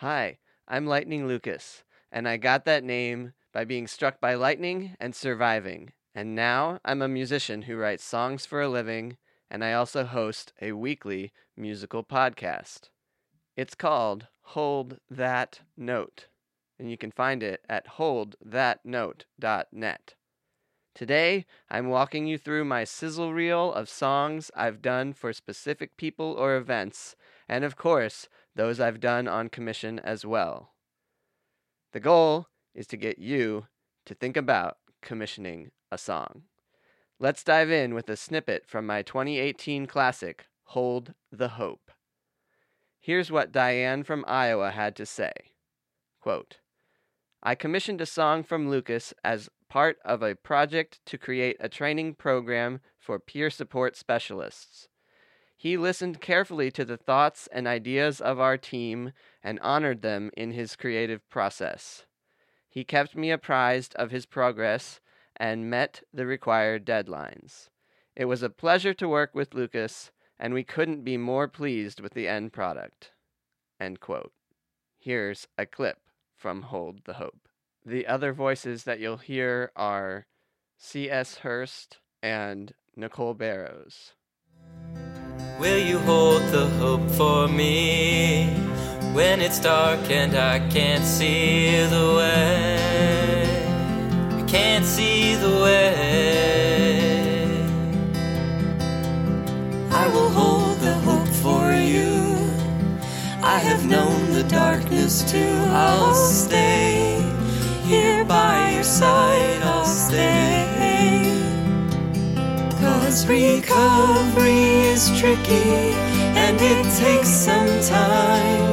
Hi, I'm Lightning Lucas, and I got that name by being struck by lightning and surviving. And now I'm a musician who writes songs for a living, and I also host a weekly musical podcast. It's called Hold That Note, and you can find it at holdthatnote.net. Today, I'm walking you through my sizzle reel of songs I've done for specific people or events, and of course, those I've done on commission as well. The goal is to get you to think about commissioning a song. Let's dive in with a snippet from my 2018 classic, Hold the Hope. Here's what Diane from Iowa had to say Quote, I commissioned a song from Lucas as part of a project to create a training program for peer support specialists. He listened carefully to the thoughts and ideas of our team and honored them in his creative process. He kept me apprised of his progress and met the required deadlines. It was a pleasure to work with Lucas, and we couldn't be more pleased with the end product. End quote. Here's a clip from Hold the Hope. The other voices that you'll hear are C.S. Hurst and Nicole Barrows. Will you hold the hope for me when it's dark and I can't see the way? I can't see the way. I will hold the hope for you. I have known the darkness too. I'll stay here by your side. I'll stay. Cause recovery is tricky and it takes some time.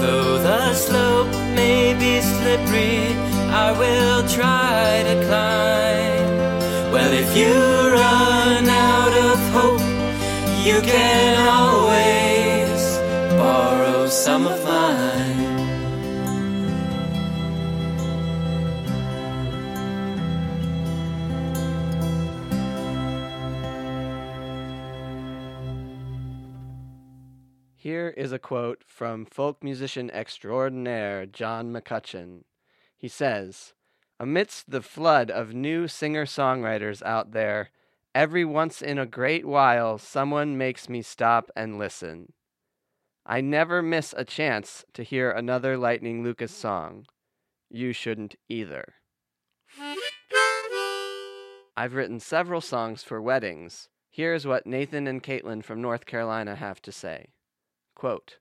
Though the slope may be slippery, I will try to climb. Well, if you run out of hope, you can always Is a quote from folk musician extraordinaire John McCutcheon. He says, Amidst the flood of new singer songwriters out there, every once in a great while someone makes me stop and listen. I never miss a chance to hear another Lightning Lucas song. You shouldn't either. I've written several songs for weddings. Here's what Nathan and Caitlin from North Carolina have to say. Quote,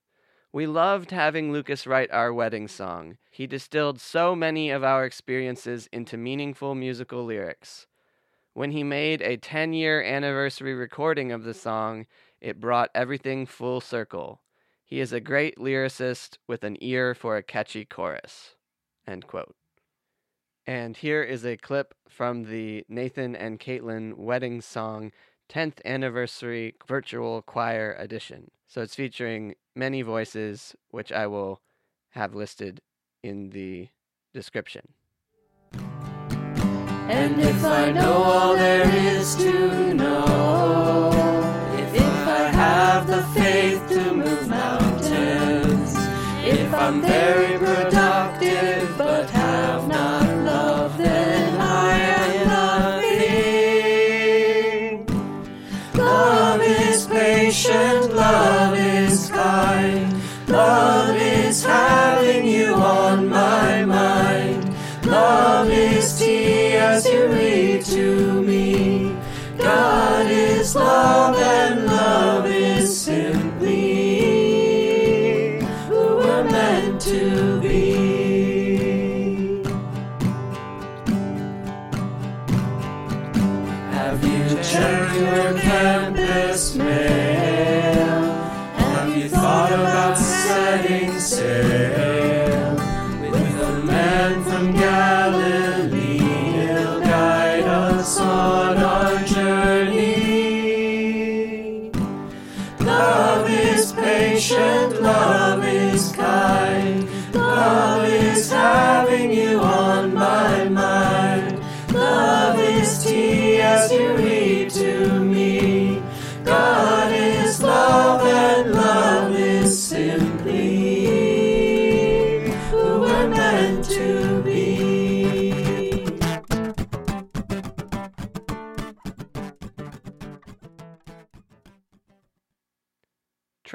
we loved having Lucas write our wedding song. He distilled so many of our experiences into meaningful musical lyrics. When he made a 10 year anniversary recording of the song, it brought everything full circle. He is a great lyricist with an ear for a catchy chorus. End quote. And here is a clip from the Nathan and Caitlin wedding song 10th anniversary virtual choir edition. So it's featuring many voices, which I will have listed in the description. And if I know all there is to know, if, if I have the faith to move mountains, if I'm very productive love and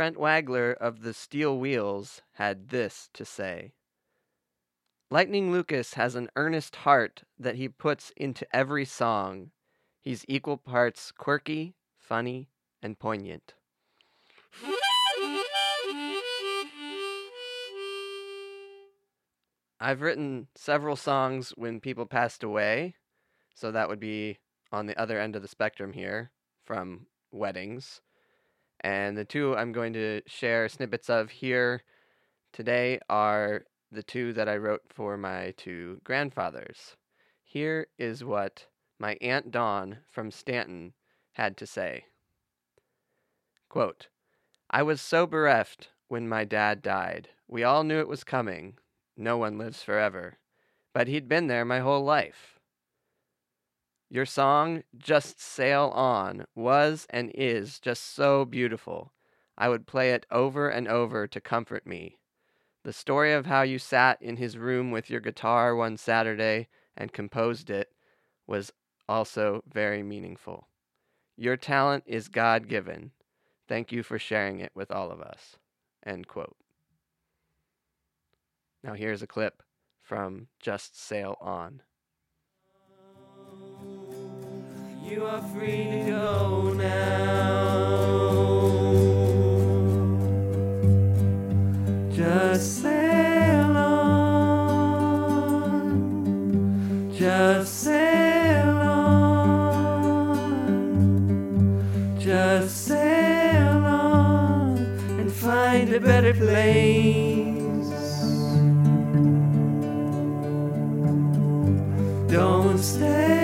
Trent Wagler of the Steel Wheels had this to say Lightning Lucas has an earnest heart that he puts into every song. He's equal parts quirky, funny, and poignant. I've written several songs when people passed away, so that would be on the other end of the spectrum here from weddings. And the two I'm going to share snippets of here today are the two that I wrote for my two grandfathers. Here is what my Aunt Dawn from Staunton had to say. Quote, I was so bereft when my dad died. We all knew it was coming. No one lives forever. But he'd been there my whole life. Your song, Just Sail On, was and is just so beautiful. I would play it over and over to comfort me. The story of how you sat in his room with your guitar one Saturday and composed it was also very meaningful. Your talent is God given. Thank you for sharing it with all of us. End quote. Now here's a clip from Just Sail On. You are free to go now. Just sail on. Just sail on. Just sail on and find a better place. Don't stay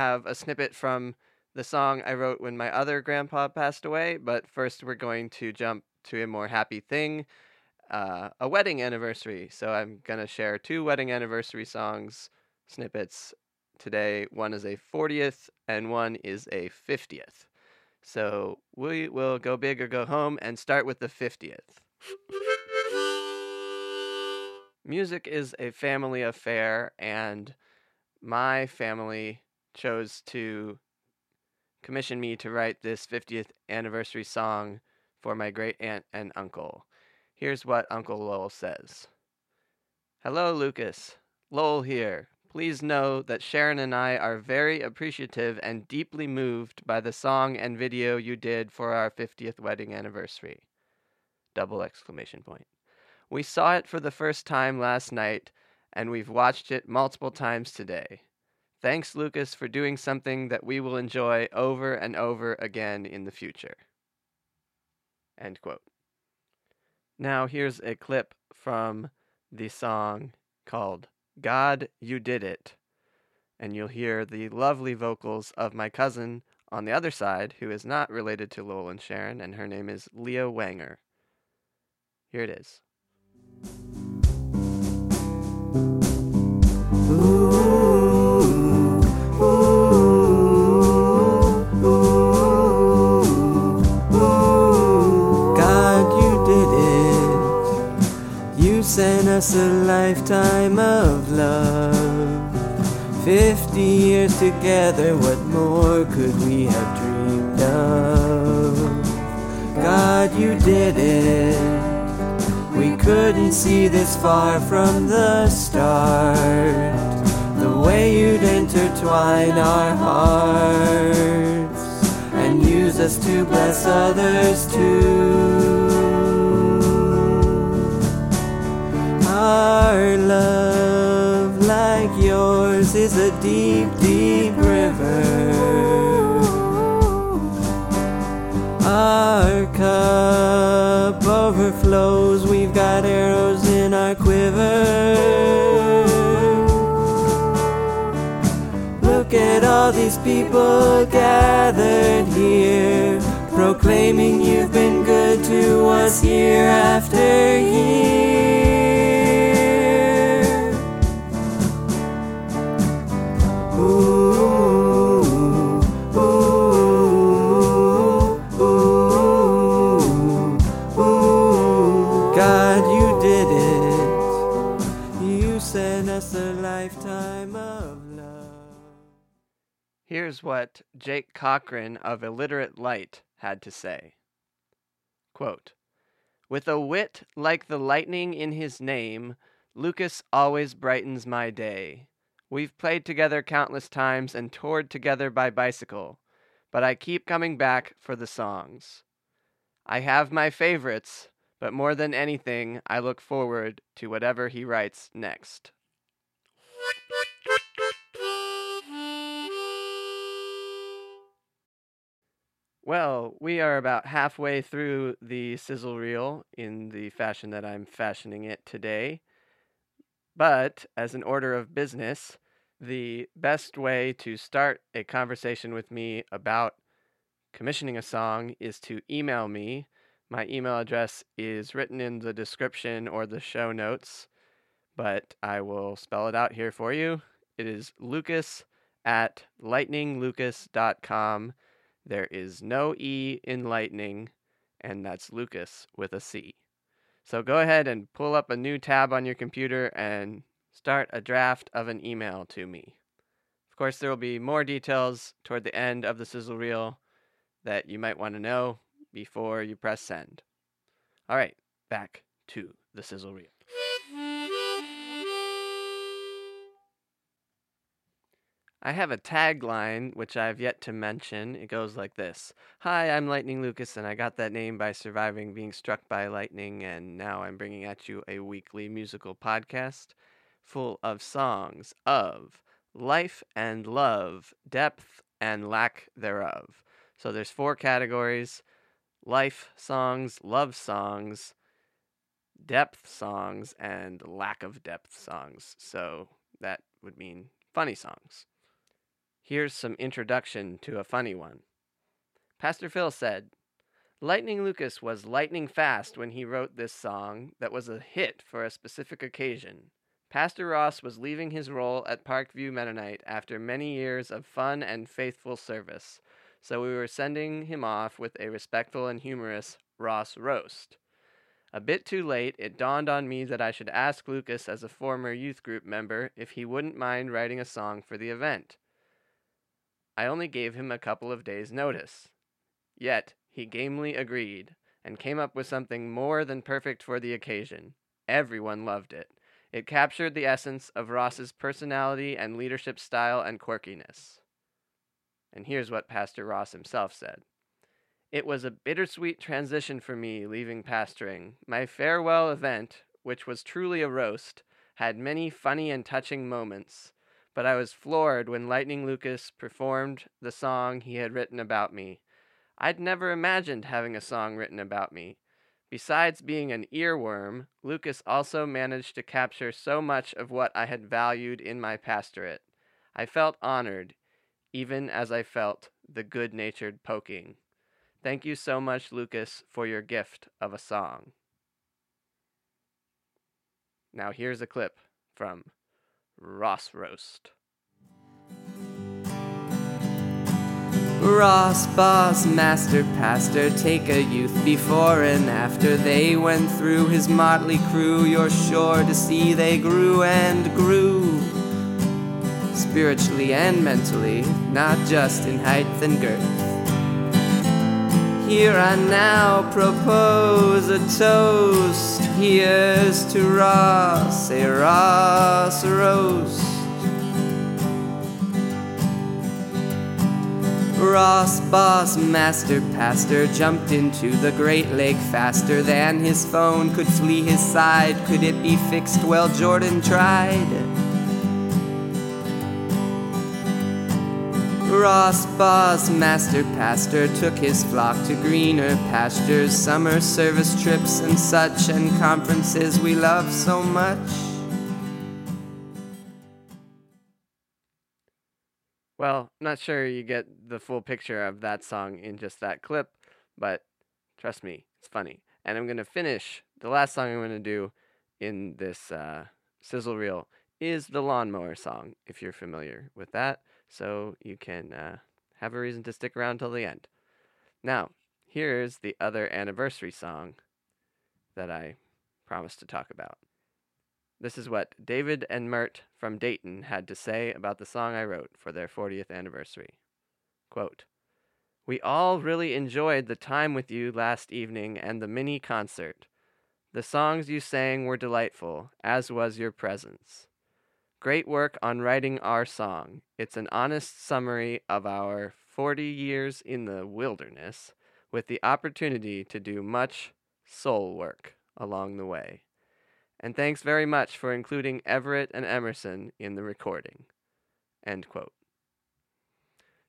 have a snippet from the song I wrote when my other grandpa passed away, but first we're going to jump to a more happy thing uh, a wedding anniversary. So I'm going to share two wedding anniversary songs snippets today. One is a 40th and one is a 50th. So we will go big or go home and start with the 50th. Music is a family affair, and my family chose to commission me to write this 50th anniversary song for my great aunt and uncle. Here's what Uncle Lowell says Hello, Lucas. Lowell here. Please know that Sharon and I are very appreciative and deeply moved by the song and video you did for our 50th wedding anniversary. Double exclamation point. We saw it for the first time last night, and we've watched it multiple times today. Thanks, Lucas, for doing something that we will enjoy over and over again in the future. End quote. Now, here's a clip from the song called God, You Did It. And you'll hear the lovely vocals of my cousin on the other side, who is not related to Lowell and Sharon, and her name is Leah Wanger. Here it is. Us a lifetime of love. Fifty years together, what more could we have dreamed of? God, you did it. We couldn't see this far from the start. The way you'd intertwine our hearts and use us to bless others too. Our love, like yours, is a deep, deep river. Our cup overflows, we've got arrows in our quiver. Look at all these people gathered here, proclaiming you've been good to us year after year. Here's what Jake Cochran of Illiterate Light had to say Quote, With a wit like the lightning in his name, Lucas always brightens my day. We've played together countless times and toured together by bicycle, but I keep coming back for the songs. I have my favorites, but more than anything, I look forward to whatever he writes next. Well, we are about halfway through the sizzle reel in the fashion that I'm fashioning it today. But as an order of business, the best way to start a conversation with me about commissioning a song is to email me. My email address is written in the description or the show notes, but I will spell it out here for you. It is lucas at lightninglucas.com. There is no E in lightning, and that's Lucas with a C. So go ahead and pull up a new tab on your computer and start a draft of an email to me. Of course, there will be more details toward the end of the sizzle reel that you might want to know before you press send. All right, back to the sizzle reel. I have a tagline which I've yet to mention. It goes like this Hi, I'm Lightning Lucas, and I got that name by surviving being struck by lightning, and now I'm bringing at you a weekly musical podcast full of songs of life and love, depth and lack thereof. So there's four categories life songs, love songs, depth songs, and lack of depth songs. So that would mean funny songs. Here's some introduction to a funny one. Pastor Phil said, Lightning Lucas was lightning fast when he wrote this song that was a hit for a specific occasion. Pastor Ross was leaving his role at Parkview Mennonite after many years of fun and faithful service, so we were sending him off with a respectful and humorous Ross roast. A bit too late, it dawned on me that I should ask Lucas, as a former youth group member, if he wouldn't mind writing a song for the event. I only gave him a couple of days' notice. Yet he gamely agreed and came up with something more than perfect for the occasion. Everyone loved it. It captured the essence of Ross's personality and leadership style and quirkiness. And here's what Pastor Ross himself said It was a bittersweet transition for me leaving pastoring. My farewell event, which was truly a roast, had many funny and touching moments but I was floored when Lightning Lucas performed the song he had written about me. I'd never imagined having a song written about me. Besides being an earworm, Lucas also managed to capture so much of what I had valued in my pastorate. I felt honored, even as I felt the good natured poking. Thank you so much, Lucas, for your gift of a song. Now, here's a clip from Ross Roast. Ross, boss, master, pastor, take a youth before and after they went through his motley crew. You're sure to see they grew and grew. Spiritually and mentally, not just in height and girth. Here I now propose a toast. Here's to Ross, a Ross roast. Ross, boss, master, pastor, jumped into the Great Lake faster than his phone could flee his side. Could it be fixed? Well, Jordan tried. Ross, boss, master, pastor, took his flock to greener pastures, summer service trips and such, and conferences we love so much. Well, not sure you get the full picture of that song in just that clip, but trust me, it's funny. And I'm going to finish the last song I'm going to do in this uh, sizzle reel is the lawnmower song, if you're familiar with that. So you can uh, have a reason to stick around till the end. Now, here's the other anniversary song that I promised to talk about. This is what David and Mert from Dayton had to say about the song I wrote for their 40th anniversary. Quote, We all really enjoyed the time with you last evening and the mini concert. The songs you sang were delightful, as was your presence. Great work on writing our song. It's an honest summary of our 40 years in the wilderness with the opportunity to do much soul work along the way and thanks very much for including Everett and Emerson in the recording. End quote.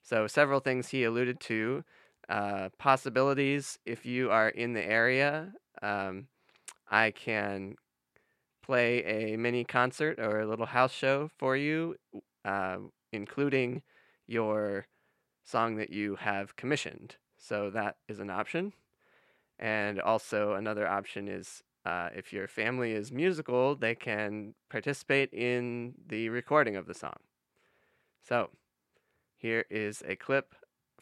So, several things he alluded to. Uh, possibilities if you are in the area. Um, I can play a mini concert or a little house show for you, uh, including your song that you have commissioned. So, that is an option. And also, another option is uh, if your family is musical, they can participate in the recording of the song. So, here is a clip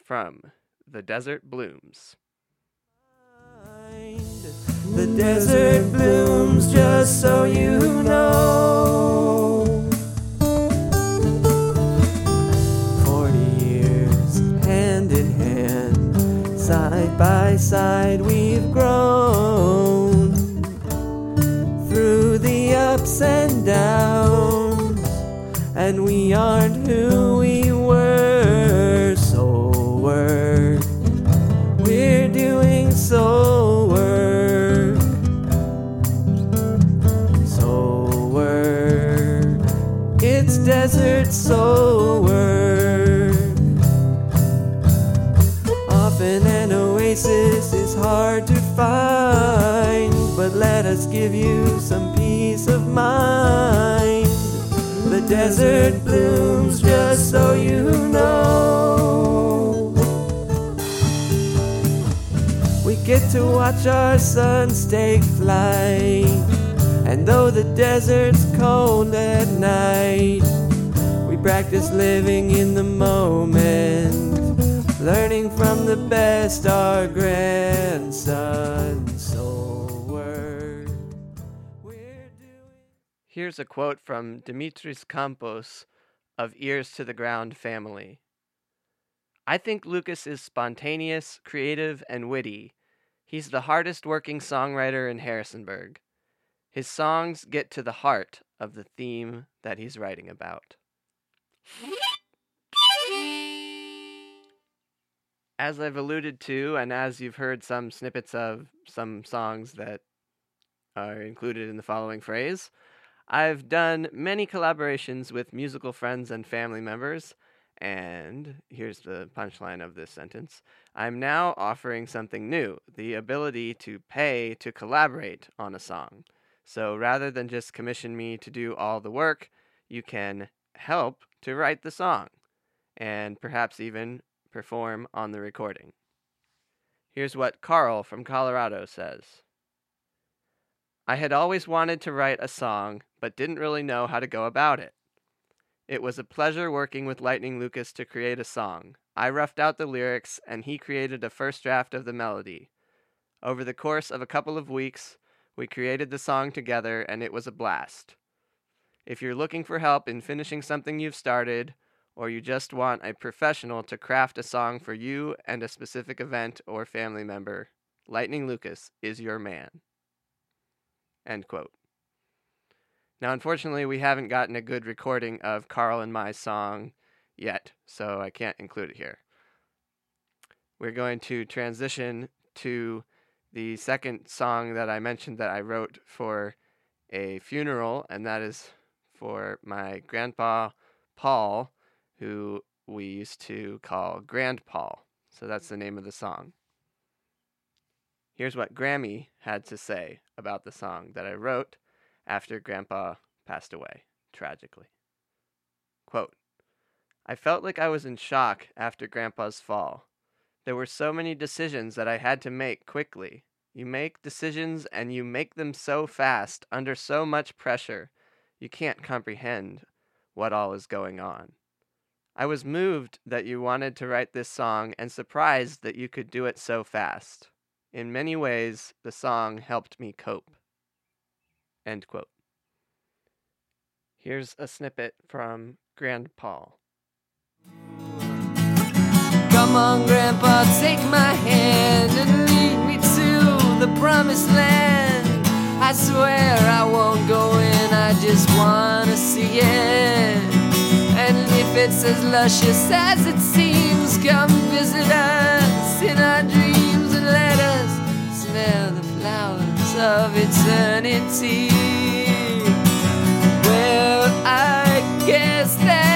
from The Desert Blooms. The desert blooms just so you know. Forty years, hand in hand, side by side, we've grown through the ups and downs, and we aren't who desert soul work. Often an oasis is hard to find, but let us give you some peace of mind. The desert blooms just so you know. We get to watch our sons take flight, and though the desert's cold at night, practice living in the moment learning from the best our grandsons soul doing Here's a quote from Dimitris Campos of Ears to the Ground family. I think Lucas is spontaneous, creative, and witty. He's the hardest working songwriter in Harrisonburg. His songs get to the heart of the theme that he's writing about. As I've alluded to, and as you've heard some snippets of some songs that are included in the following phrase, I've done many collaborations with musical friends and family members, and here's the punchline of this sentence. I'm now offering something new the ability to pay to collaborate on a song. So rather than just commission me to do all the work, you can help to write the song. And perhaps even perform on the recording. Here's what Carl from Colorado says. I had always wanted to write a song, but didn't really know how to go about it. It was a pleasure working with Lightning Lucas to create a song. I roughed out the lyrics, and he created a first draft of the melody. Over the course of a couple of weeks, we created the song together, and it was a blast. If you're looking for help in finishing something you've started, or you just want a professional to craft a song for you and a specific event or family member, Lightning Lucas is your man. End quote. Now, unfortunately, we haven't gotten a good recording of Carl and my song yet, so I can't include it here. We're going to transition to the second song that I mentioned that I wrote for a funeral, and that is for my grandpa Paul, who we used to call Grandpa. So that's the name of the song. Here's what Grammy had to say about the song that I wrote after Grandpa passed away, tragically. Quote, I felt like I was in shock after Grandpa's fall. There were so many decisions that I had to make quickly. You make decisions and you make them so fast, under so much pressure, you can't comprehend what all is going on. I was moved that you wanted to write this song and surprised that you could do it so fast. In many ways, the song helped me cope. End quote. Here's a snippet from Grandpa. Come on, Grandpa, take my hand and lead me to the promised land. I swear I won't go in, I just wanna see it. And if it's as luscious as it seems, come visit us in our dreams and let us smell the flowers of eternity. Well, I guess that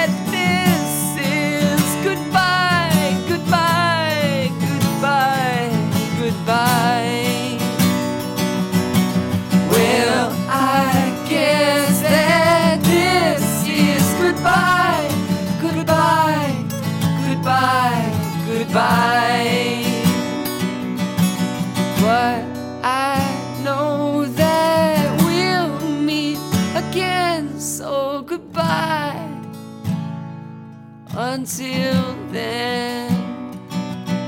Until then,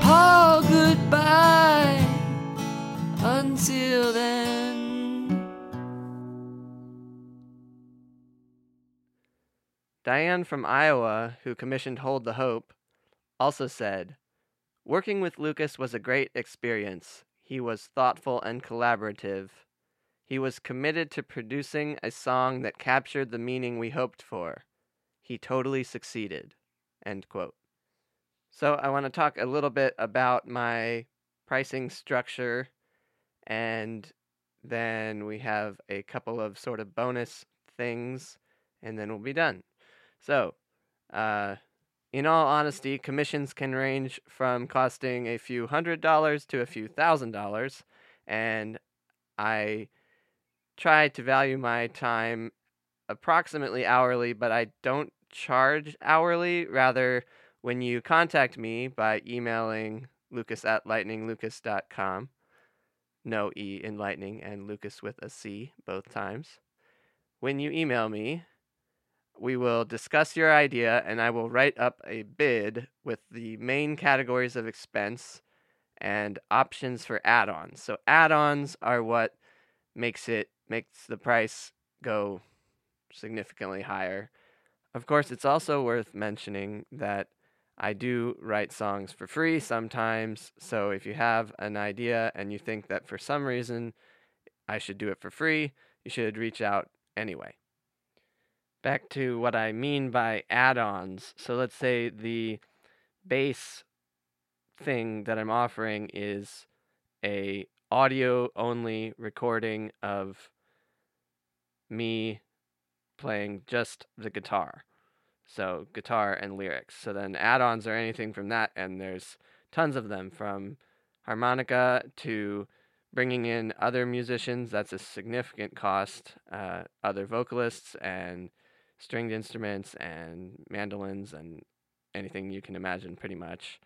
Paul, goodbye. Until then. Diane from Iowa, who commissioned Hold the Hope, also said, Working with Lucas was a great experience. He was thoughtful and collaborative. He was committed to producing a song that captured the meaning we hoped for. He totally succeeded. End quote. So, I want to talk a little bit about my pricing structure, and then we have a couple of sort of bonus things, and then we'll be done. So, uh, in all honesty, commissions can range from costing a few hundred dollars to a few thousand dollars, and I try to value my time approximately hourly, but I don't charge hourly. Rather, when you contact me by emailing lucas at lightninglucas.com, no E in lightning and Lucas with a C both times. When you email me, we will discuss your idea and I will write up a bid with the main categories of expense and options for add-ons. So add-ons are what makes it makes the price go significantly higher. Of course, it's also worth mentioning that I do write songs for free sometimes. So if you have an idea and you think that for some reason I should do it for free, you should reach out anyway back to what I mean by add-ons. So let's say the base thing that I'm offering is a audio only recording of me playing just the guitar. So guitar and lyrics. So then add-ons are anything from that and there's tons of them from harmonica to bringing in other musicians that's a significant cost uh, other vocalists and stringed instruments and mandolins and anything you can imagine, pretty much.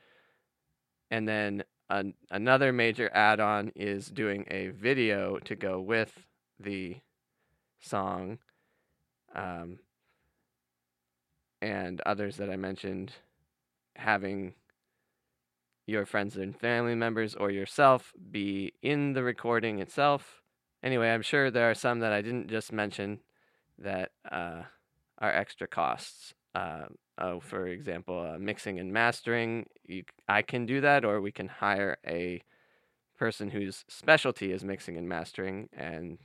And then an, another major add on is doing a video to go with the song. Um, and others that I mentioned having your friends and family members or yourself be in the recording itself. Anyway, I'm sure there are some that I didn't just mention that uh, are extra costs. Uh, oh, for example, uh, mixing and mastering. You, I can do that, or we can hire a person whose specialty is mixing and mastering, and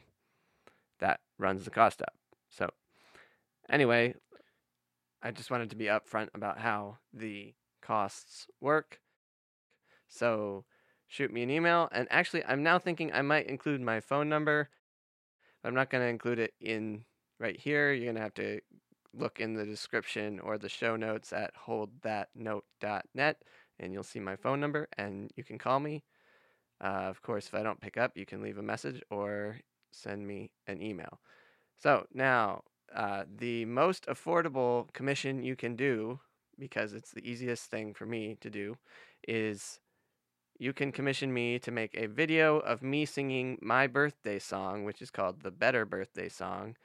that runs the cost up. So, anyway, I just wanted to be upfront about how the costs work. So, shoot me an email. And actually, I'm now thinking I might include my phone number. I'm not going to include it in right here. You're going to have to look in the description or the show notes at holdthatnote.net and you'll see my phone number and you can call me. Uh, of course, if I don't pick up, you can leave a message or send me an email. So now, uh, the most affordable commission you can do, because it's the easiest thing for me to do, is you can commission me to make a video of me singing my birthday song, which is called the Better Birthday Song,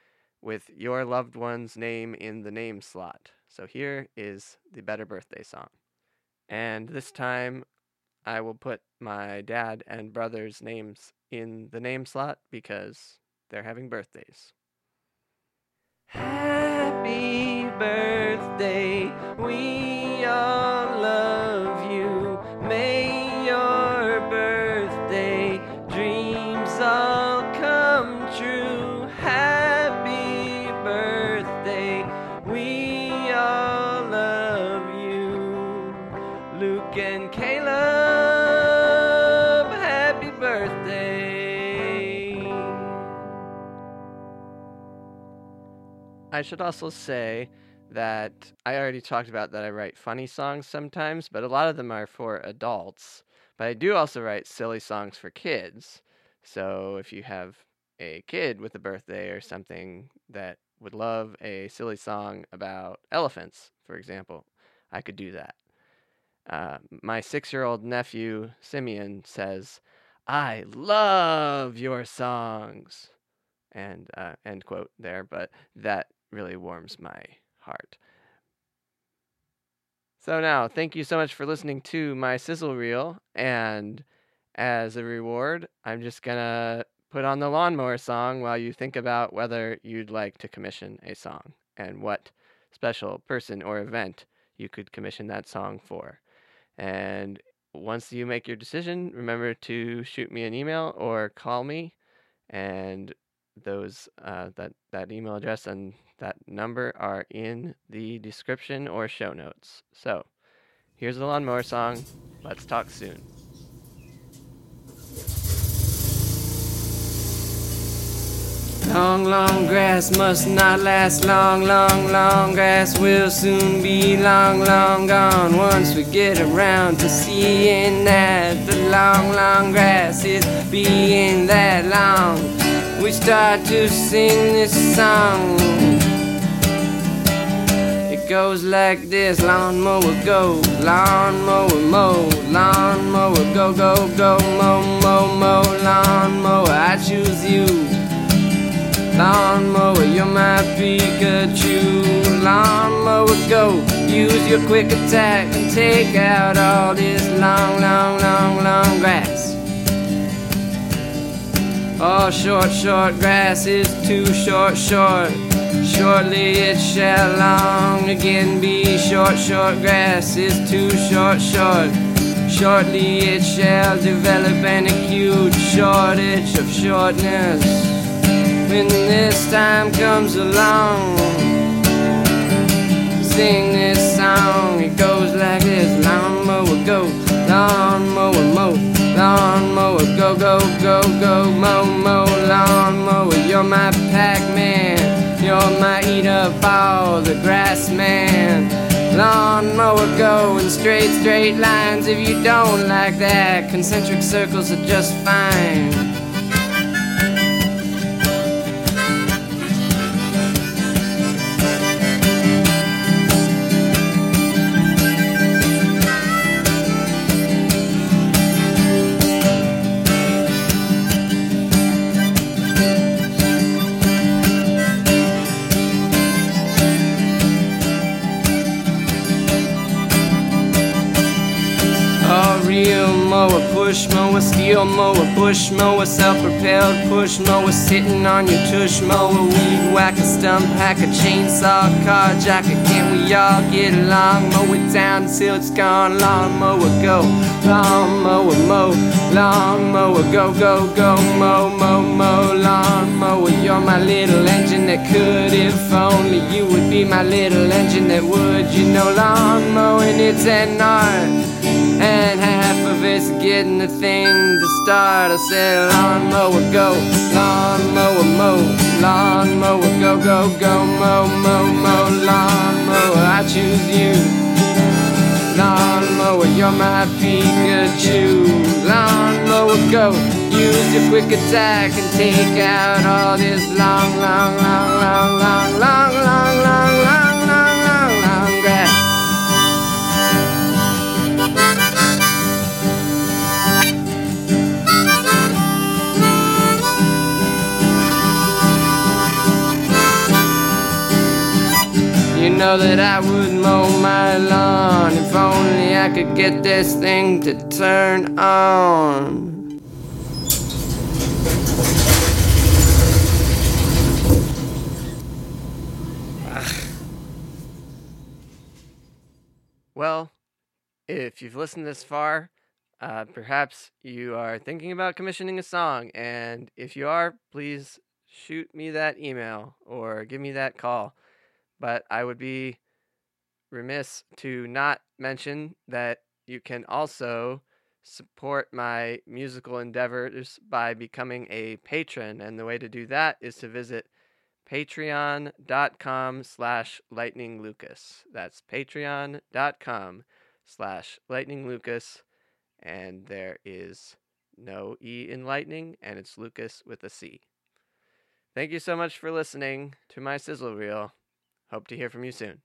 with your loved one's name in the name slot. So here is the Better Birthday Song. And this time I will put my dad and brother's names in the name slot because they're having birthdays. Happy birthday, we all love you. May I should also say that I already talked about that I write funny songs sometimes, but a lot of them are for adults. But I do also write silly songs for kids. So if you have a kid with a birthday or something that would love a silly song about elephants, for example, I could do that. Uh, my six year old nephew, Simeon, says, I love your songs. And uh, end quote there, but that really warms my heart. So now, thank you so much for listening to my sizzle reel. And as a reward, I'm just gonna put on the lawnmower song while you think about whether you'd like to commission a song and what special person or event you could commission that song for. And once you make your decision, remember to shoot me an email or call me, and those uh, that that email address and that number are in the description or show notes. So, here's the lawnmower song. Let's talk soon. Long, long grass must not last long, long, long grass will soon be long, long gone. Once we get around to seeing that the long, long grass is being that long, we start to sing this song. Goes like this lawnmower go, lawnmower mow, lawnmower go, go, go, mow, mow, mow, lawnmower, I choose you. Lawnmower, you're my Pikachu. Lawnmower, go. Use your quick attack and take out all this long, long, long, long grass. All short, short grass is too short, short. Shortly it shall long again be. Short, short grass is too short, short. Shortly it shall develop an acute shortage of shortness when this time comes along. Sing this song, it goes like this lawnmower go, lawnmower mow, lawnmower go, go, go, go, mow, mow, lawnmower. You're my Pac Man, you're my eat up all the grass man. Lawnmower go in straight, straight lines. If you don't like that, concentric circles are just fine. Steel mower, bush mower, self-propelled push mower, sitting on your tush mower, weed whacker, stump hacker, chainsaw, carjacker. Can we all get along? Mow it down till it's gone. Lawn mower, go. Lawn mower, mow. Lawn mower, go, go, go. Mow, mow, mow. Lawn mower, you're my little engine that could. If only you would be my little engine that would. You know, lawn mowing, it's an art. And it's getting the thing to start. I said, lawnmower go, lawnmower mow, lawnmower go, go, go, mow, mow, mow, lawnmower. I choose you. Lawnmower, you're my Pikachu. Lawnmower go, use your quick attack and take out all this long, long, long, long, long, long, long, long, long, You know that I would mow my lawn if only I could get this thing to turn on. Well, if you've listened this far, uh, perhaps you are thinking about commissioning a song. And if you are, please shoot me that email or give me that call. But I would be remiss to not mention that you can also support my musical endeavors by becoming a patron. And the way to do that is to visit patreon.com slash lightning lucas that's patreon.com slash lightning lucas and there is no e in lightning and it's lucas with a c thank you so much for listening to my sizzle reel hope to hear from you soon